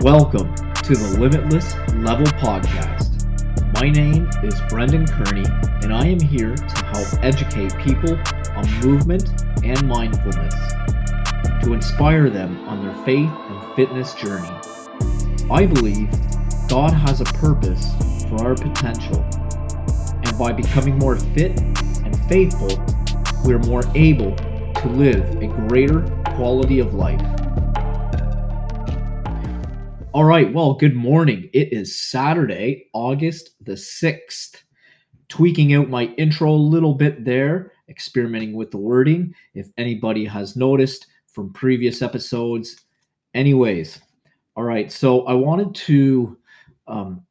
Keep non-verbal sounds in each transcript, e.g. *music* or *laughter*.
Welcome to the Limitless Level Podcast. My name is Brendan Kearney, and I am here to help educate people on movement and mindfulness to inspire them on their faith and fitness journey. I believe God has a purpose for our potential, and by becoming more fit and faithful, we're more able to live a greater quality of life. All right, well, good morning. It is Saturday, August the 6th. Tweaking out my intro a little bit there, experimenting with the wording. If anybody has noticed from previous episodes. Anyways, all right, so I wanted to um,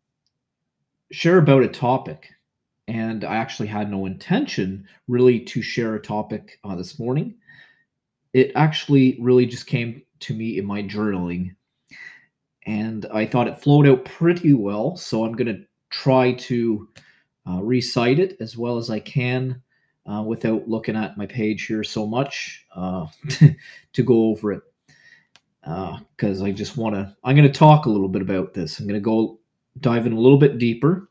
share about a topic, and I actually had no intention really to share a topic uh, this morning. It actually really just came to me in my journaling and I thought it flowed out pretty well. So I'm going to try to uh, recite it as well as I can uh, without looking at my page here so much uh, *laughs* to go over it. Because uh, I just want to, I'm going to talk a little bit about this. I'm going to go dive in a little bit deeper.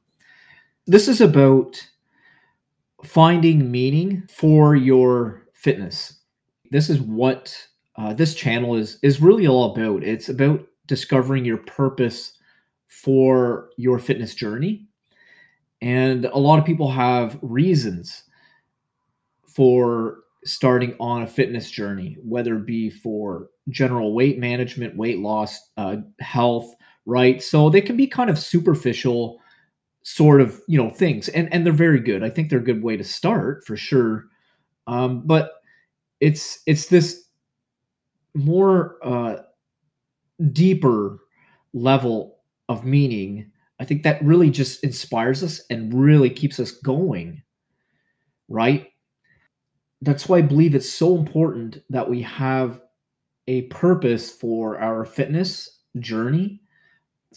This is about finding meaning for your fitness. This is what uh, this channel is is really all about. It's about discovering your purpose for your fitness journey. And a lot of people have reasons for starting on a fitness journey, whether it be for general weight management, weight loss, uh, health, right? So they can be kind of superficial sort of, you know, things. And and they're very good. I think they're a good way to start for sure. Um, but it's it's this more uh deeper level of meaning, I think that really just inspires us and really keeps us going, right? That's why I believe it's so important that we have a purpose for our fitness journey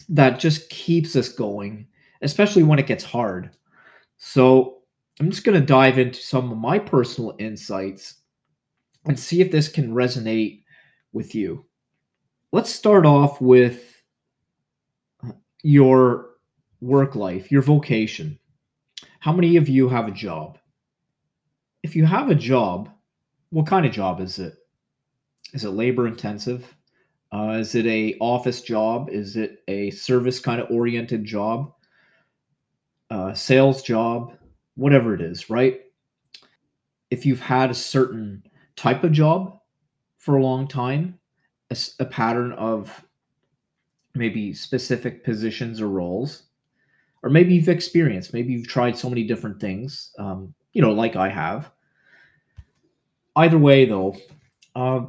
that just keeps us going, especially when it gets hard. So, I'm just going to dive into some of my personal insights and see if this can resonate with you let's start off with your work life, your vocation. How many of you have a job? If you have a job, what kind of job is it? Is it labor intensive? Uh, is it a office job? Is it a service kind of oriented job? Sales job? Whatever it is, right? If you've had a certain type of job for a long time, a, a pattern of maybe specific positions or roles or maybe you've experienced maybe you've tried so many different things um, you know like i have. Either way though uh,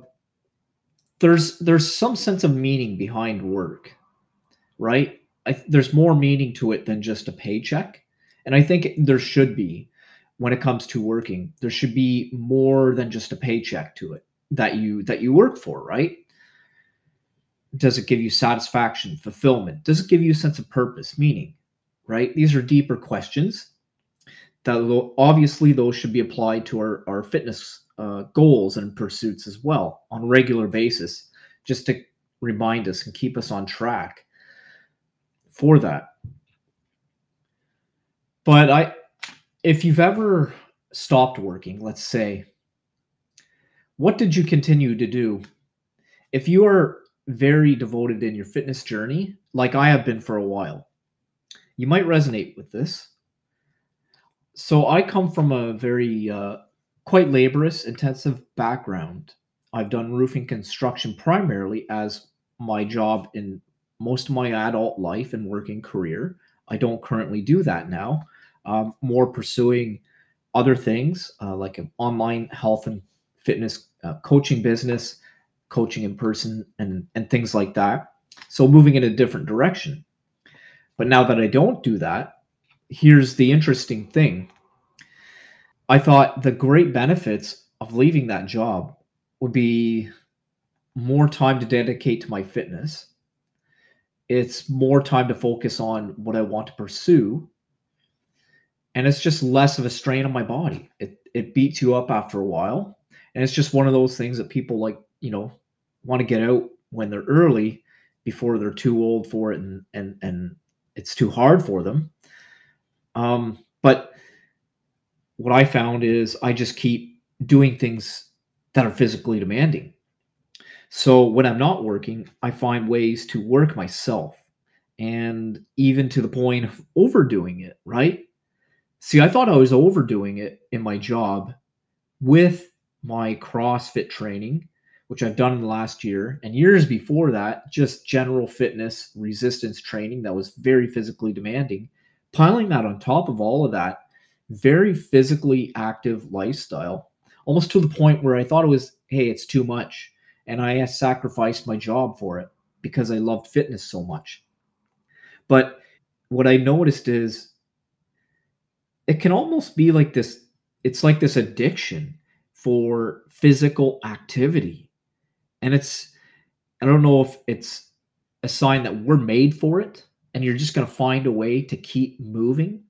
there's there's some sense of meaning behind work right? I, there's more meaning to it than just a paycheck and i think there should be when it comes to working. There should be more than just a paycheck to it that you that you work for right does it give you satisfaction, fulfillment? Does it give you a sense of purpose, meaning? Right? These are deeper questions that obviously those should be applied to our, our fitness uh, goals and pursuits as well on a regular basis, just to remind us and keep us on track for that. But I, if you've ever stopped working, let's say, what did you continue to do? If you are very devoted in your fitness journey, like I have been for a while, you might resonate with this. So I come from a very uh, quite laborious, intensive background. I've done roofing construction primarily as my job in most of my adult life and working career. I don't currently do that now. Um, more pursuing other things uh, like an online health and fitness uh, coaching business, coaching in person and and things like that. So moving in a different direction. But now that i don't do that here's the interesting thing. I thought the great benefits of leaving that job would be more time to dedicate to my fitness. It's more time to focus on what i want to pursue. And it's just less of a strain on my body. It, it beats you up after a while. And it's just one of those things that people like you know want to get out when they're early before they're too old for it and and and it's too hard for them. Um, but what I found is I just keep doing things that are physically demanding. So when I'm not working, I find ways to work myself and even to the point of overdoing it, right? See, I thought I was overdoing it in my job with my CrossFit training, which I've done in the last year, and years before that, just general fitness resistance training that was very physically demanding. Piling that on top of all of that, very physically active lifestyle, almost to the point where I thought it was, hey, it's too much. And I sacrificed my job for it because I loved fitness so much. But what I noticed is it can almost be like this it's like this addiction for physical activity. And it's I don't know if it's a sign that we're made for it and you're just going to find a way to keep moving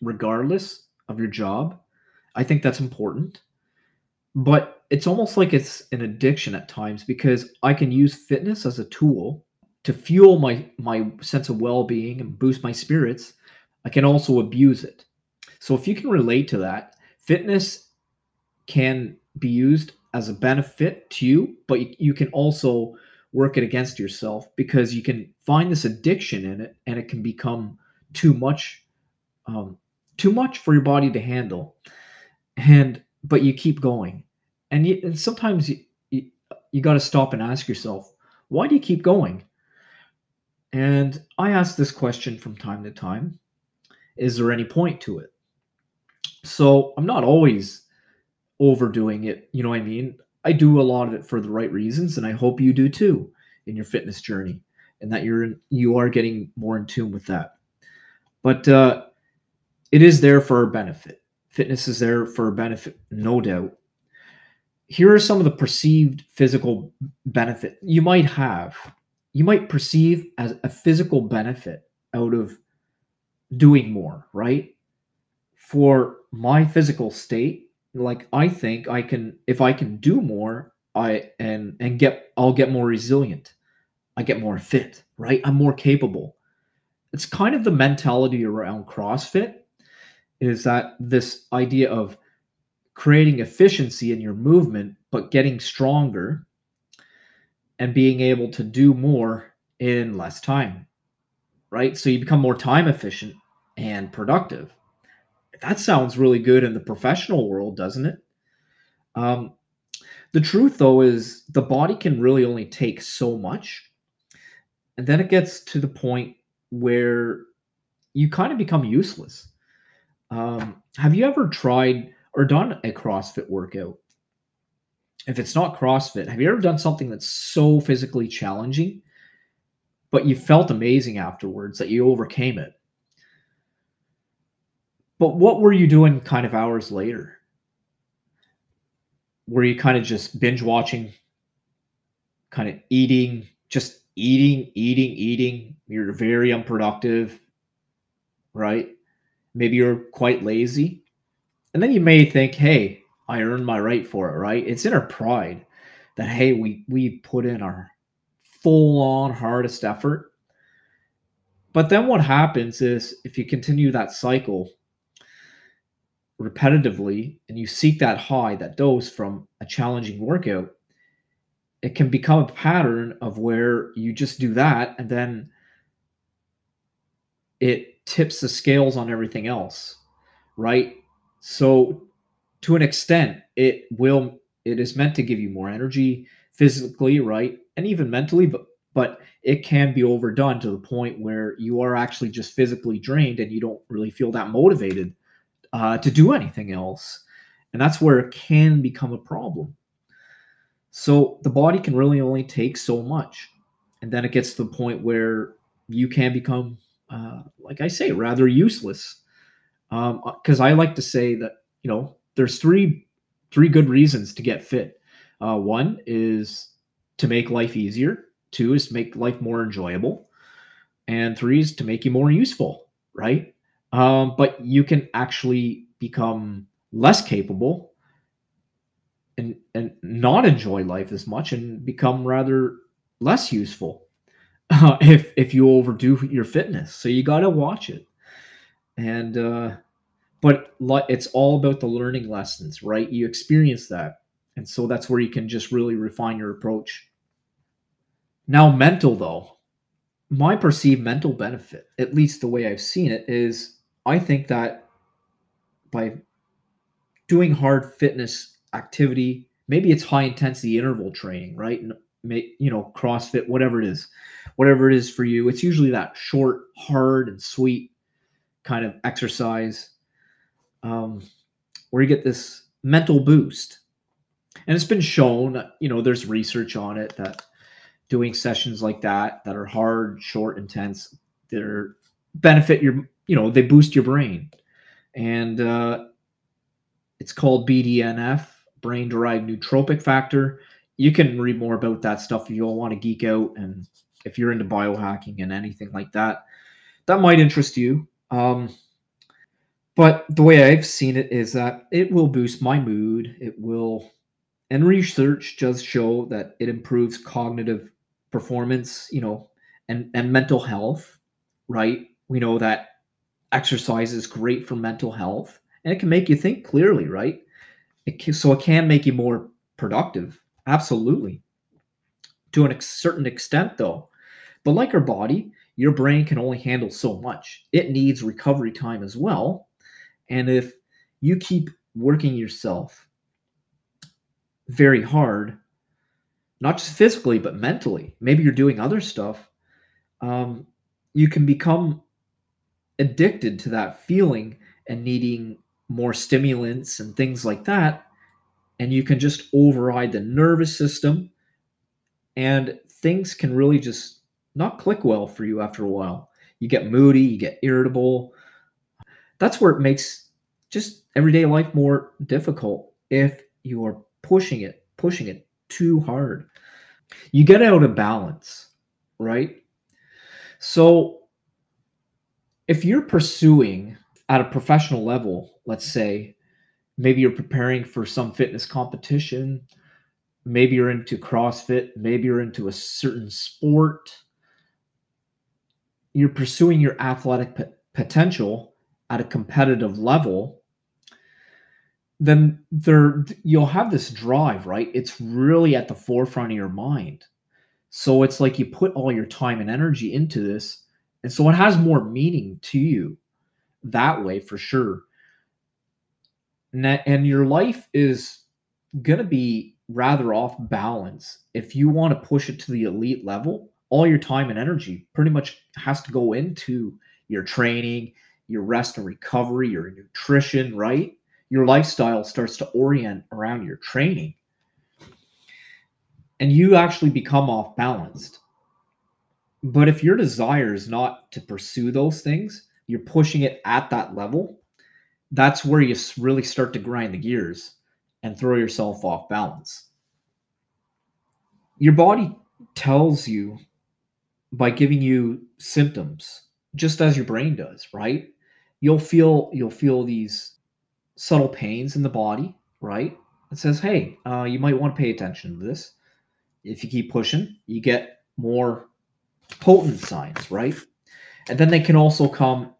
regardless of your job. I think that's important. But it's almost like it's an addiction at times because I can use fitness as a tool to fuel my my sense of well-being and boost my spirits. I can also abuse it. So if you can relate to that, fitness can be used as a benefit to you, but you can also work it against yourself because you can find this addiction in it and it can become too much um, too much for your body to handle. And but you keep going. And, you, and sometimes you, you, you got to stop and ask yourself why do you keep going? And i ask this question from time to time. Is there any point to it? So i'm not always overdoing it you know what i mean i do a lot of it for the right reasons and i hope you do too in your fitness journey and that you're you are getting more in tune with that but uh it is there for our benefit. Fitness is there for a benefit, no doubt. Here are some of the perceived physical benefit you might have. You might perceive as a physical benefit out of doing more, right? For my physical state, like I think I can if I can do more, I and and get I'll get more resilient. I get more fit, right? I'm more capable. It's kind of the mentality around CrossFit is that this idea of creating efficiency in your movement, but getting stronger and being able to do more in less time, right? So you become more time efficient and productive. That sounds really good in the professional world, doesn't it? Um, the truth, though, is the body can really only take so much. And then it gets to the point where you kind of become useless. Um, have you ever tried or done a CrossFit workout? If it's not CrossFit, have you ever done something that's so physically challenging, but you felt amazing afterwards that you overcame it? But what were you doing kind of hours later? Were you kind of just binge watching, kind of eating, just eating, eating, eating? You're very unproductive, right? Maybe you're quite lazy. And then you may think, hey, I earned my right for it, right? It's in our pride that, hey, we, we put in our full on hardest effort. But then what happens is if you continue that cycle repetitively and you seek that high, that dose from a challenging workout, it can become a pattern of where you just do that and then it tips the scales on everything else, right? So to an extent, it will it is meant to give you more energy physically, right? And even mentally, but but it can be overdone to the point where you are actually just physically drained and you don't really feel that motivated uh, to do anything else. And that's where it can become a problem. So the body can really only take so much. And then it gets to the point where you can become uh, like I say, rather useless. Because um, uh, I like to say that you know there's three three good reasons to get fit. Uh, one is to make life easier. Two is to make life more enjoyable, and three is to make you more useful. Right? Um, but you can actually become less capable and and not enjoy life as much and become rather less useful uh, *laughs* if if you overdo your fitness. So you got to watch it. And uh but it's all about the learning lessons, right? You experience that. And so that's where you can just really refine your approach. Now mental though. My perceived mental benefit, at least the way I've seen it is I think that by doing hard fitness activity, maybe it's high intensity interval training, right? you know, CrossFit, whatever it is, whatever it is for you. It's usually that short, hard, and sweet kind of exercise um, where you get this mental boost. And it's been shown, you know, there's research on it that doing sessions like that, that are hard, short, intense, they're benefit your, you know, they boost your brain. And uh, it's called BDNF, brain derived neurotrophic factor. You can read more about that stuff if you all want to geek out and if you're into biohacking and anything like that. That might interest you. Um, but the way i've seen it is that it will boost my mood. It will and research does show that it improves cognitive performance you know and and mental health right? We know that exercise is great for mental health and it can make you think clearly right it can, so it can make you more productive Absolutely. To a certain extent, though. But like our body, your brain can only handle so much. It needs recovery time as well. And if you keep working yourself very hard, not just physically, but mentally, maybe you're doing other stuff, um, you can become addicted to that feeling and needing more stimulants and things like that and you can just override the nervous system and things can really just not click well for you after a while. You get moody you get irritable. That's where it makes just everyday life more difficult if you are pushing it pushing it too hard. You get out of balance right? So if you're pursuing at a professional level let's say maybe you're preparing for some fitness competition maybe you're into crossfit maybe you're into a certain sport you're pursuing your athletic p- potential at a competitive level then there you'll have this drive right? It's really at the forefront of your mind. So it's like you put all your time and energy into this and so it has more meaning to you that way for sure. And your life is going to be rather off balance. If you want to push it to the elite level all your time and energy pretty much has to go into your training your rest and recovery your nutrition right? Your lifestyle starts to orient around your training. And you actually become off balanced but if your desire is not to pursue those things you're pushing it at that level that's where you really start to grind the gears and throw yourself off balance. Your body tells you by giving you symptoms just as your brain does, right? You'll feel you'll feel these subtle pains in the body, right? It says, "Hey, uh, you might want to pay attention to this." If you keep pushing, you get more potent signs, right? And then they can also come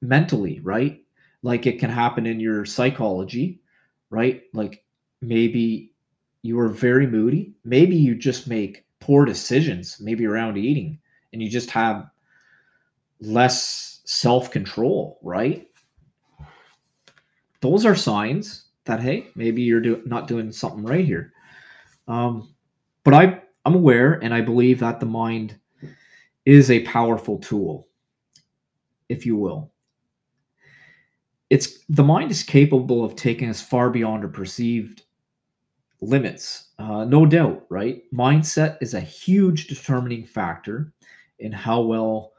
mentally, right? like it can happen in your psychology, right? Like maybe you are very moody. Maybe you just make poor decisions, maybe around eating, and you just have less self control, right? Those are signs that, hey, maybe you're do- not doing something right here. Um, but I, I'm aware and I believe that the mind is a powerful tool, if you will. It's the mind is capable of taking us far beyond our perceived limits uh, no doubt right? Mindset is a huge determining factor in how well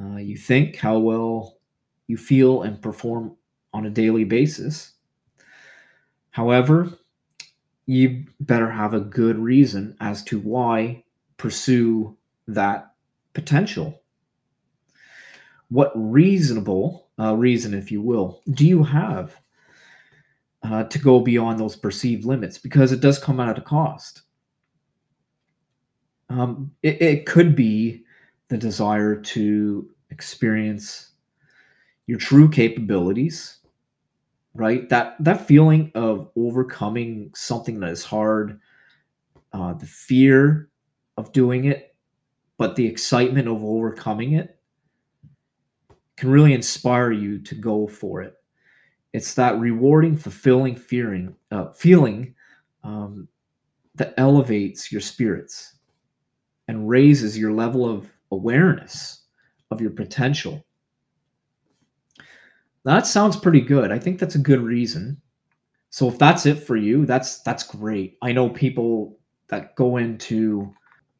uh, you think how well you feel and perform on a daily basis. However you better have a good reason as to why pursue that potential what reasonable uh, reason, if you will, do you have uh, to go beyond those perceived limits? Because it does come at a cost. Um, it, it could be the desire to experience your true capabilities, right? That that feeling of overcoming something that is hard, uh, the fear of doing it, but the excitement of overcoming it can really inspire you to go for it. It's that rewarding, fulfilling fearing, uh, feeling um, that elevates your spirits and raises your level of awareness of your potential. That sounds pretty good. I think that's a good reason. So if that's it for you, that's that's great. I know people that go into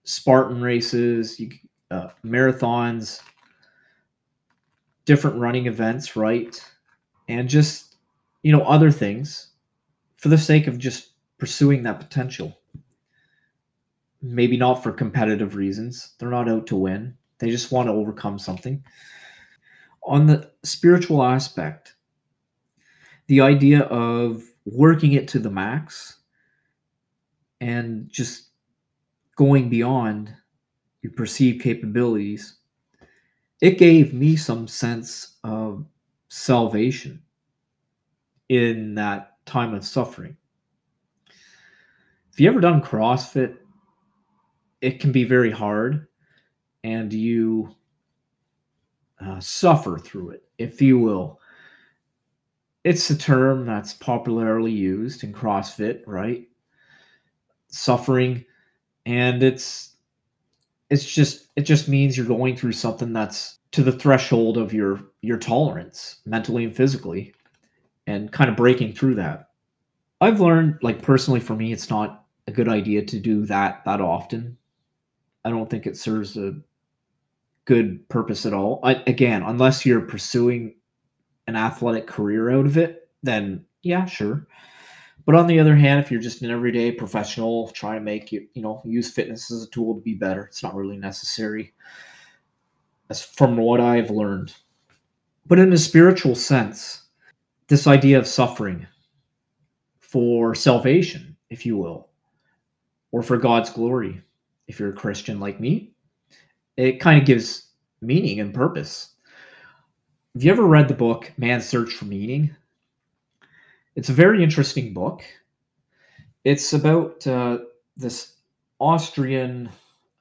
Spartan races, you, uh, marathons, different running events, right? And just, you know, other things for the sake of just pursuing that potential. Maybe not for competitive reasons. They're not out to win. They just want to overcome something. On the spiritual aspect, the idea of working it to the max and just going beyond your perceived capabilities it gave me some sense of salvation in that time of suffering. If you ever done CrossFit, it can be very hard and you uh, suffer through it, if you will. It's a term that's popularly used in CrossFit, right? Suffering. And it's it's just it just means you're going through something that's to the threshold of your your tolerance mentally and physically and kind of breaking through that. I've learned like personally for me it's not a good idea to do that that often. I don't think it serves a good purpose at all. I, again unless you're pursuing an athletic career out of it then yeah. sure but on the other hand, if you're just an everyday professional trying to make you, you know, use fitness as a tool to be better, it's not really necessary. As from what I've learned. But in a spiritual sense, this idea of suffering for salvation, if you will, or for God's glory, if you're a Christian like me, it kind of gives meaning and purpose. Have you ever read the book Man's Search for Meaning? It's a very interesting book. It's about uh, this Austrian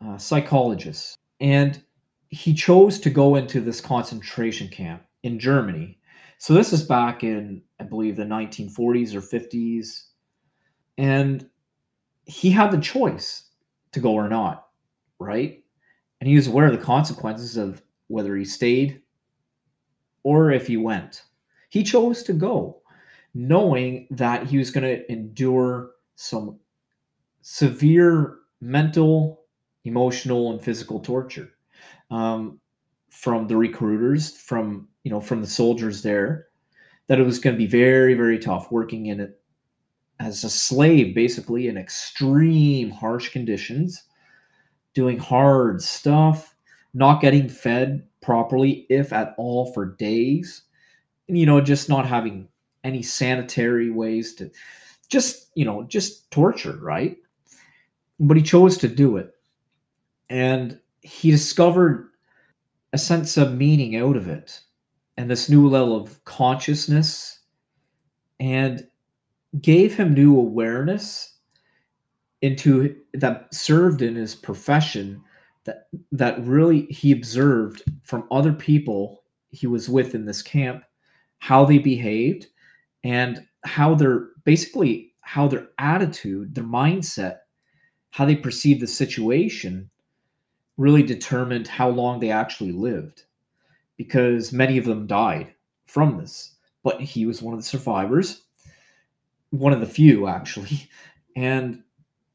uh, psychologist, and he chose to go into this concentration camp in Germany. So this is back in, I believe, the 1940s or 50s, and he had the choice to go or not, right? And he was aware of the consequences of whether he stayed or if he went. He chose to go knowing that he was going to endure some severe mental, emotional, and physical torture um, from the recruiters, from you know, from the soldiers there. That it was going to be very, very tough working in it as a slave, basically in extreme harsh conditions, doing hard stuff, not getting fed properly, if at all, for days, and you know, just not having any sanitary ways to just, you know, just torture, right? But he chose to do it. And he discovered a sense of meaning out of it and this new level of consciousness and gave him new awareness into that served in his profession that that really he observed from other people he was with in this camp how they behaved and how their basically how their attitude, their mindset, how they perceive the situation really determined how long they actually lived because many of them died from this. But he was one of the survivors, one of the few actually. *laughs* And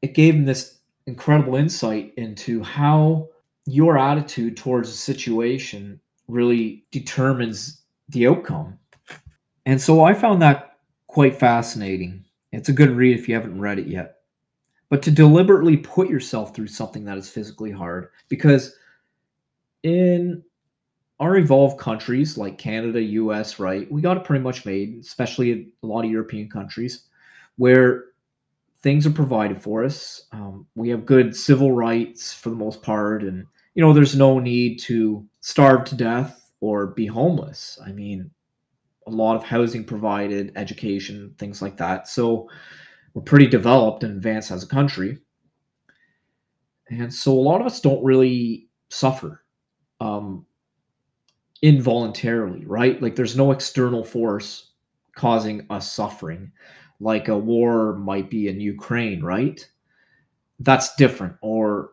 it gave him this incredible insight into how your attitude towards a situation really determines the outcome and so I found that quite fascinating. It's a good read if you haven't read it yet. But to deliberately put yourself through something that is physically hard, because in our evolved countries like Canada, US, right, we got it pretty much made, especially a lot of European countries, where things are provided for us. Um, we have good civil rights for the most part, and you know, there's no need to starve to death or be homeless. I mean, a lot of housing provided, education, things like that. So we're pretty developed and advanced as a country. And so a lot of us don't really suffer um, involuntarily, right? Like there's no external force causing us suffering, like a war might be in Ukraine, right? That's different. Or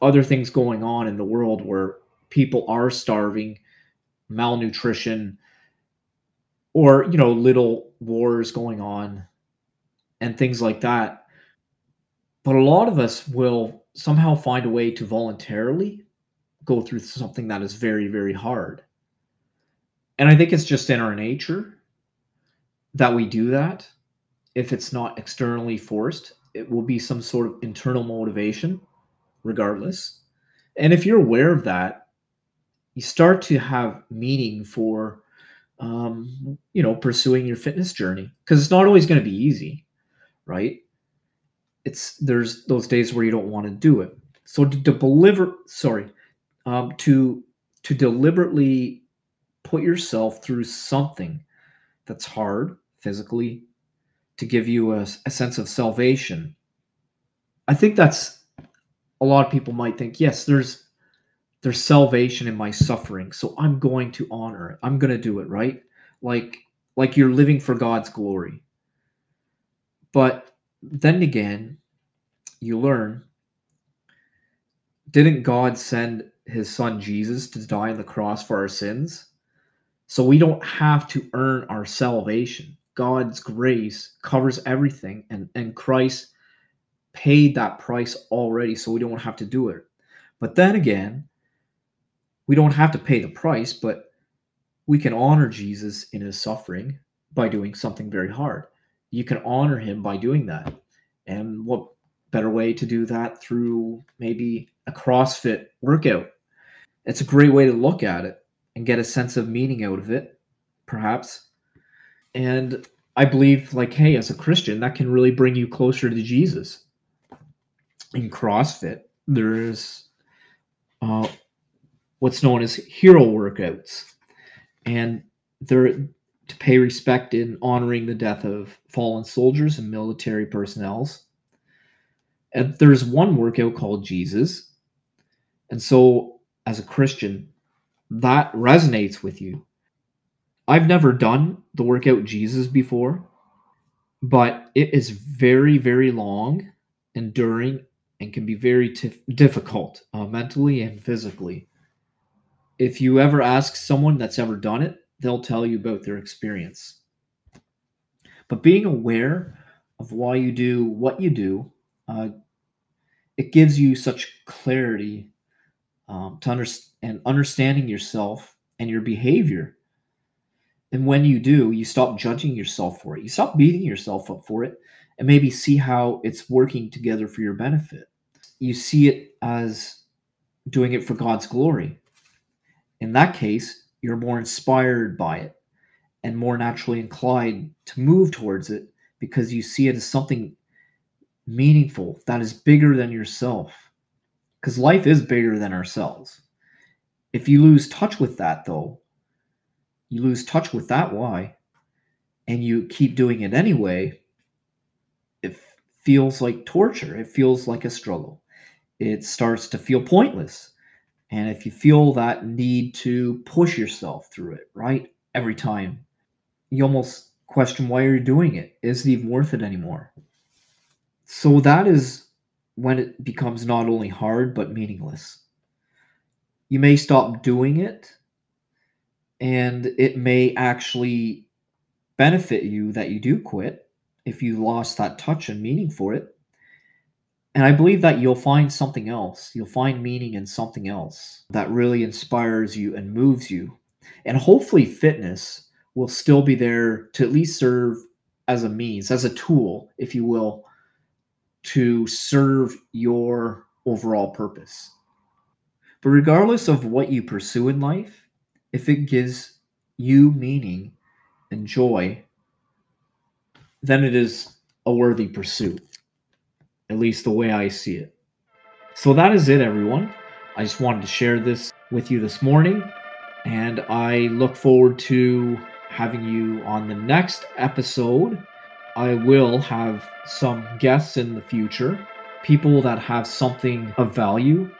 other things going on in the world where people are starving, malnutrition, or, you know, little wars going on and things like that. But a lot of us will somehow find a way to voluntarily go through something that is very, very hard. And I think it's just in our nature that we do that. If it's not externally forced, it will be some sort of internal motivation, regardless. And if you're aware of that, you start to have meaning for, um, you know, pursuing your fitness journey because it's not always going to be easy, right? It's there's those days where you don't want to do it. So to, to deliver, sorry, um, to to deliberately put yourself through something that's hard physically to give you a, a, sense of salvation i think that's a lot of people might think yes there's there's salvation in my suffering so i'm going to honor it i'm going to do it right like like you're living for god's glory but then again you learn didn't god send his son Jesus to die on the cross for our sins. So we don't have to earn our salvation. God's grace covers everything, and, and Christ paid that price already, so we don't have to do it. But then again, we don't have to pay the price, but we can honor Jesus in his suffering by doing something very hard. You can honor him by doing that. And what better way to do that through maybe a CrossFit workout it's a great way to look at it and get a sense of meaning out of it, perhaps. And I believe, like, hey, as a Christian, that can really bring you closer to Jesus. In CrossFit, there's uh, what's known as hero workouts, and they're to pay respect in honoring the death of fallen soldiers and military personnel. And there's one workout called Jesus. And so as a Christian, that resonates with you. I've never done the workout Jesus before, but it is very, very long, enduring, and can be very tif- difficult uh, mentally and physically. If you ever ask someone that's ever done it, they'll tell you about their experience. But being aware of why you do what you do, uh, it gives you such clarity um, to understand and understanding yourself and your behavior. And when you do, you stop judging yourself for it. You stop beating yourself up for it and maybe see how it's working together for your benefit. You see it as doing it for God's glory. In that case, you're more inspired by it and more naturally inclined to move towards it because you see it as something meaningful that is bigger than yourself because life is bigger than ourselves. If you lose touch with that, though, you lose touch with that why, and you keep doing it anyway, it feels like torture. It feels like a struggle. It starts to feel pointless. And if you feel that need to push yourself through it, right? Every time, you almost question why you're doing it. Is it even worth it anymore? So that is when it becomes not only hard but meaningless. You may stop doing it, and it may actually benefit you that you do quit if you lost that touch and meaning for it. And I believe that you'll find something else. You'll find meaning in something else that really inspires you and moves you. And hopefully, fitness will still be there to at least serve as a means, as a tool, if you will, to serve your overall purpose. But regardless of what you pursue in life, if it gives you meaning and joy, then it is a worthy pursuit. Least the way I see it. So that is it, everyone. I just wanted to share this with you this morning, and I look forward to having you on the next episode. I will have some guests in the future, people that have something of value,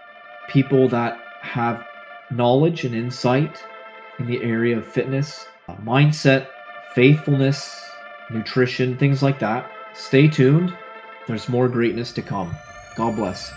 people that have knowledge and insight in the area of fitness, uh, mindset, faithfulness, nutrition, things like that. Stay tuned. There's more greatness to come. God bless.